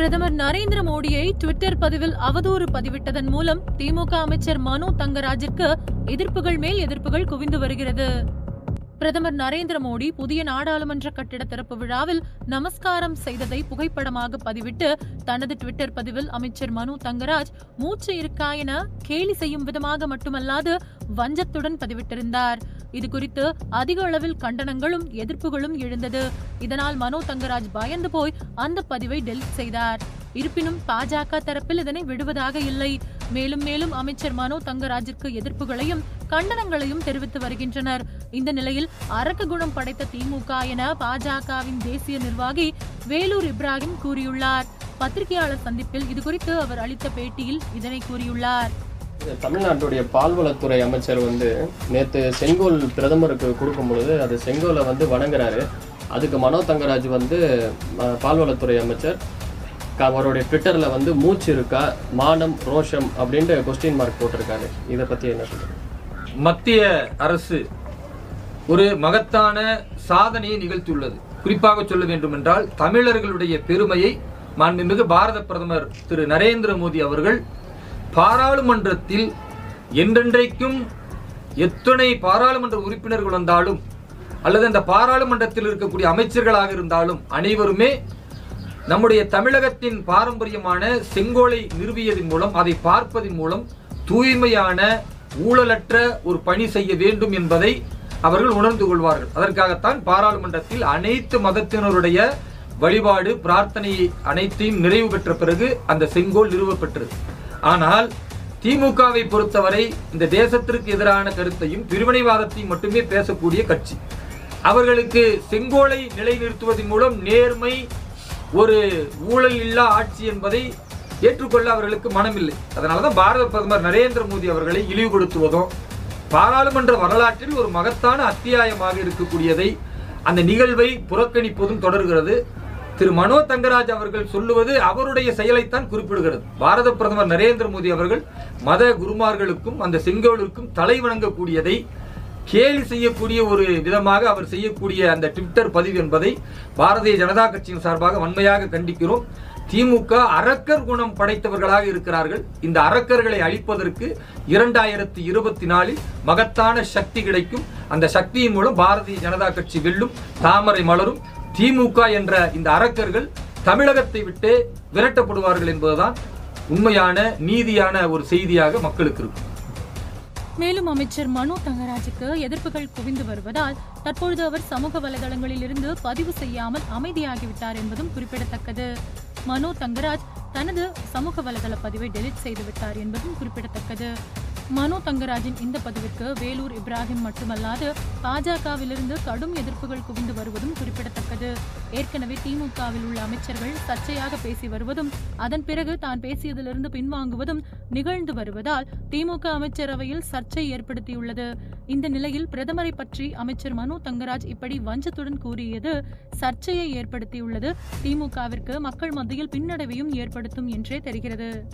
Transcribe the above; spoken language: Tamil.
பிரதமர் நரேந்திர மோடியை ட்விட்டர் பதிவில் அவதூறு பதிவிட்டதன் மூலம் திமுக அமைச்சர் மனோ தங்கராஜிற்கு எதிர்ப்புகள் மேல் எதிர்ப்புகள் குவிந்து வருகிறது. பிரதமர் நரேந்திர மோடி புதிய நாடாளுமன்ற கட்டிட திறப்பு விழாவில் நமஸ்காரம் செய்ததை புகைப்படமாக பதிவிட்டு தனது ட்விட்டர் பதிவில் அமைச்சர் மனு தங்கராஜ் மூச்சு இருக்கா என கேலி செய்யும் விதமாக மட்டுமல்லாது வஞ்சத்துடன் பதிவிட்டிருந்தார். இது குறித்து அதிக அளவில் கண்டனங்களும் எதிர்ப்புகளும் எழுந்தது. இதனால் மனோ தங்கராஜ் பயந்து போய் அந்த பதிவை டெலிட் செய்தார். இருப்பினும் பாஜக தரப்பில் இதனை விடுவதாக இல்லை. மேலும் மேலும் அமைச்சர் மனோ தங்கராஜிற்கு எதிர்ப்புகளையும் கண்டனங்களையும் தெரிவித்து வருகின்றனர். இந்த நிலையில் அரக்கு குணம் படைத்த திமுக என பாஜகவின் தேசிய நிர்வாகி வேலூர் இப்ராஹிம் கூறியுள்ளார். பத்திரிகையாளர் சந்திப்பில் இதுகுறித்து அவர் அளித்த பேட்டியில் இதனை கூறியுள்ளார். தமிழ்நாட்டுடைய பால்வளத்துறை அமைச்சர் வந்து நேற்று செங்கோல் பிரதமருக்கு கொடுக்கும் பொழுது அது செங்கோலை வந்து வணங்குறாரு. அதுக்கு மனோ தங்கராஜ் வந்து அஹ், பால்வளத்துறை அமைச்சர் அவருடைய ட்விட்டரில் வந்து மூச்சு இருக்கா? மானம் ரோஷம் அப்படின்ட்டு கொஸ்டின் மார்க் போட்டிருக்காரு. இதை பற்றி என்ன சொல்லுங்க மத்திய அரசு ஒரு மகத்தான சாதனையை நிகழ்த்தியுள்ளது. குறிப்பாக சொல்ல வேண்டும் என்றால் தமிழர்களுடைய பெருமையை மாண்புமிகு பாரத பிரதமர் திரு நரேந்திர மோடி அவர்கள் பாராளுமன்றத்தில் என்றென்றைக்கும் எத்தனை பாராளுமன்ற உறுப்பினர்கள் வந்தாலும் அல்லது அந்த பாராளுமன்றத்தில் இருக்கக்கூடிய அமைச்சர்களாக இருந்தாலும் அனைவருமே நம்முடைய தமிழகத்தின் பாரம்பரியமான செங்கோலை நிறுவியதன் மூலம் அதை பார்ப்பதன் மூலம் தூய்மையான ஊழலற்ற ஒரு பணி செய்ய வேண்டும் என்பதை அவர்கள் உணர்ந்து கொள்வார்கள். அதற்காகத்தான் பாராளுமன்றத்தில் அனைத்து மதத்தினருடைய வழிபாடு பிரார்த்தனை அனைத்தையும் நிறைவு பெற்ற பிறகு அந்த செங்கோல் நிறுவப்பெற்றது. ஆனால் திமுகவை பொறுத்தவரை இந்த தேசத்திற்கு எதிரான கருத்தையும் பிரிவினைவாதத்தையும் மட்டுமே பேசக்கூடிய கட்சி. அவர்களுக்கு செங்கோலை நிலைநிறுத்துவதன் மூலம் நேர்மை ஒரு ஊழல் இல்லா ஆட்சி என்பதை ஏற்றுக்கொள்ள அவர்களுக்கு மனமில்லை. அதனாலதான் பாரத பிரதமர் நரேந்திர மோடி அவர்களை இழிவுபடுத்துவதும் பாராளுமன்ற வரலாற்றில் ஒரு மகத்தான அத்தியாயமாக இருக்கக்கூடியதை அந்த நிகழ்வை புறக்கணிப்பதும் தொடர்கிறது. திரு மனோ தங்கராஜ் அவர்கள் சொல்லுவது அவருடைய செயலைத்தான் குறிப்பிடுகிறது. பாரத பிரதமர் நரேந்திர மோடி அவர்கள் மத குருமார்களுக்கும் அந்த செங்கோலுக்கும் தலை வணங்கக்கூடியதை கேலி செய்யக்கூடிய ஒரு விதமாக அவர் செய்யக்கூடிய அந்த ட்விட்டர் பதிவு என்பதை பாரதிய ஜனதா கட்சியின் சார்பாக வன்மையாக கண்டிக்கிறோம். திமுக அரக்கர் குணம் படைத்தவர்களாக இருக்கிறார்கள். இந்த அரக்கர்களை அழிப்பதற்கு இரண்டாயிரத்தி இருபத்தி நாலில் மகத்தான சக்தி கிடைக்கும். அந்த சக்தியின் மூலம் பாரதிய ஜனதா கட்சி வெல்லும். தாமரை மலரும். திமுக என்ற இந்த அரக்கர்கள் தமிழகத்தை விட்டு விரட்டப்படுவார்கள் என்பதுதான் உண்மையான நீதியான ஒரு செய்தியாக மக்களுக்கு இருக்கும். மேலும் அமைச்சர் மனோ தங்கராஜுக்கு எதிர்ப்புகள் குவிந்து வருவதால் தற்பொழுது அவர் சமூக வலைதளங்களில் இருந்து பதிவு செய்யாமல் அமைதியாகிவிட்டார் என்பதும் குறிப்பிடத்தக்கது. மனோ தங்கராஜ் தனது சமூக வலைதள பதிவை டெலிட் செய்துவிட்டார் என்பதும் குறிப்பிடத்தக்கது. மனு தங்கராஜின் இந்த பதிவிற்கு வேலூர் இப்ராஹிம் மட்டுமல்லாது பாஜகவிலிருந்து கடும் எதிர்ப்புகள் குவிந்து வருவதும் குறிப்பிடத்தக்கது. ஏற்கனவே திமுகவில் உள்ள அமைச்சர்கள் சர்ச்சையாக பேசி வருவதும் அதன் பிறகு தான் பேசியதிலிருந்து பின்வாங்குவதும் நிகழ்ந்து வருவதால் திமுக அமைச்சரவையில் சர்ச்சை ஏற்படுத்தியுள்ளது. இந்த நிலையில் பிரதமரை பற்றி அமைச்சர் மனு தங்கராஜ் இப்படி வஞ்சத்துடன் கூறியது சர்ச்சையை ஏற்படுத்தியுள்ளது. திமுகவிற்கு மக்கள் மத்தியில் பின்னடைவையும் ஏற்படுத்தும் என்றே தெரிகிறது.